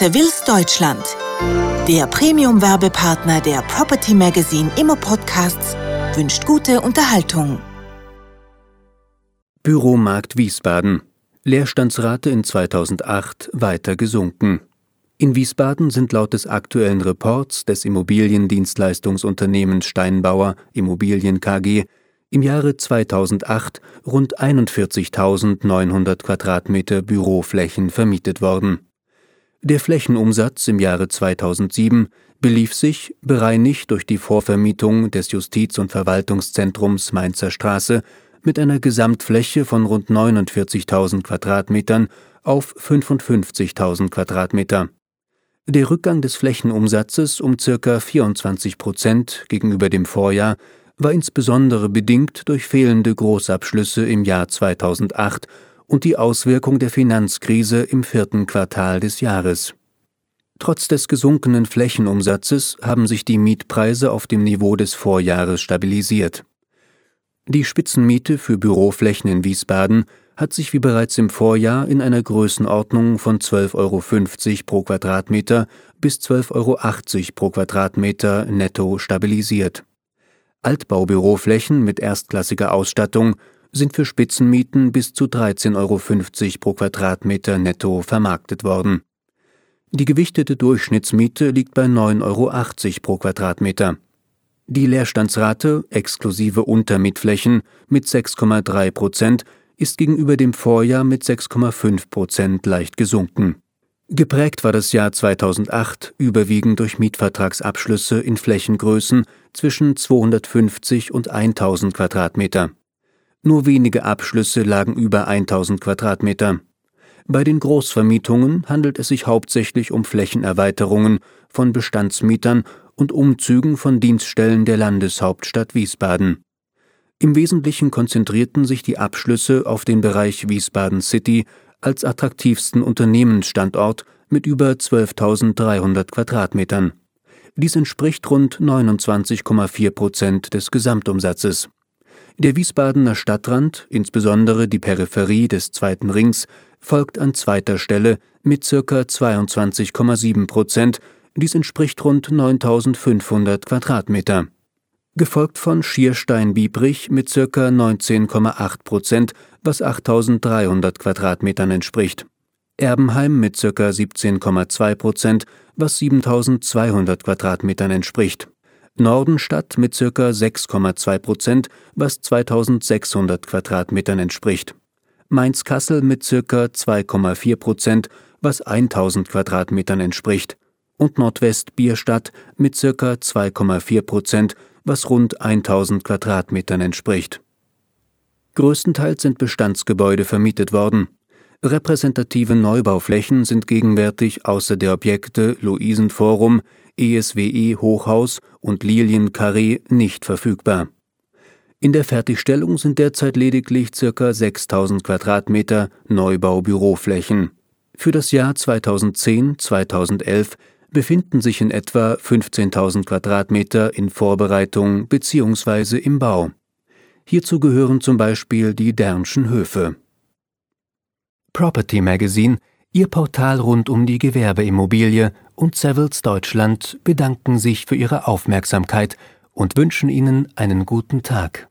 Sevilles Deutschland, der Premium-Werbepartner der Property Magazine Immo Podcasts, wünscht gute Unterhaltung. Büromarkt Wiesbaden. Leerstandsrate in 2008 weiter gesunken. In Wiesbaden sind laut des aktuellen Reports des Immobiliendienstleistungsunternehmens Steinbauer Immobilien KG im Jahre 2008 rund 41.900 Quadratmeter Büroflächen vermietet worden. Der Flächenumsatz im Jahre 2007 belief sich, bereinigt durch die Vorvermietung des Justiz- und Verwaltungszentrums Mainzer Straße, mit einer Gesamtfläche von rund 49.000 Quadratmetern auf 55.000 Quadratmeter. Der Rückgang des Flächenumsatzes um ca. 24 Prozent gegenüber dem Vorjahr war insbesondere bedingt durch fehlende Großabschlüsse im Jahr 2008 und die Auswirkung der Finanzkrise im vierten Quartal des Jahres. Trotz des gesunkenen Flächenumsatzes haben sich die Mietpreise auf dem Niveau des Vorjahres stabilisiert. Die Spitzenmiete für Büroflächen in Wiesbaden hat sich wie bereits im Vorjahr in einer Größenordnung von 12,50 Euro pro Quadratmeter bis 12,80 Euro pro Quadratmeter netto stabilisiert. Altbaubüroflächen mit erstklassiger Ausstattung sind für Spitzenmieten bis zu 13,50 Euro pro Quadratmeter netto vermarktet worden. Die gewichtete Durchschnittsmiete liegt bei 9,80 Euro pro Quadratmeter. Die Leerstandsrate exklusive Untermietflächen mit 6,3 Prozent ist gegenüber dem Vorjahr mit 6,5 Prozent leicht gesunken. Geprägt war das Jahr 2008 überwiegend durch Mietvertragsabschlüsse in Flächengrößen zwischen 250 und 1000 Quadratmeter. Nur wenige Abschlüsse lagen über 1000 Quadratmeter. Bei den Großvermietungen handelt es sich hauptsächlich um Flächenerweiterungen von Bestandsmietern und Umzügen von Dienststellen der Landeshauptstadt Wiesbaden. Im Wesentlichen konzentrierten sich die Abschlüsse auf den Bereich Wiesbaden City als attraktivsten Unternehmensstandort mit über 12.300 Quadratmetern. Dies entspricht rund 29,4 Prozent des Gesamtumsatzes. Der Wiesbadener Stadtrand, insbesondere die Peripherie des zweiten Rings, folgt an zweiter Stelle mit ca. 22,7 Prozent, dies entspricht rund 9500 Quadratmeter. Gefolgt von Schierstein-Biebrich mit ca. 19,8 Prozent, was 8300 Quadratmetern entspricht. Erbenheim mit ca. 17,2 Prozent, was 7200 Quadratmetern entspricht. Nordenstadt mit ca. 6,2 Prozent, was 2600 Quadratmetern entspricht. Mainz-Kassel mit ca. 2,4 Prozent, was 1000 Quadratmetern entspricht. Und Nordwest-Bierstadt mit ca. 2,4 Prozent, was rund 1000 Quadratmetern entspricht. Größtenteils sind Bestandsgebäude vermietet worden. Repräsentative Neubauflächen sind gegenwärtig außer der Objekte Luisenforum, ESWE Hochhaus und Lilien Carré nicht verfügbar. In der Fertigstellung sind derzeit lediglich ca. 6000 Quadratmeter Neubau-Büroflächen. Für das Jahr 2010-2011 befinden sich in etwa 15.000 Quadratmeter in Vorbereitung bzw. im Bau. Hierzu gehören zum Beispiel die Dernschen Höfe. Property Magazine Ihr Portal rund um die Gewerbeimmobilie und Savills Deutschland bedanken sich für Ihre Aufmerksamkeit und wünschen Ihnen einen guten Tag.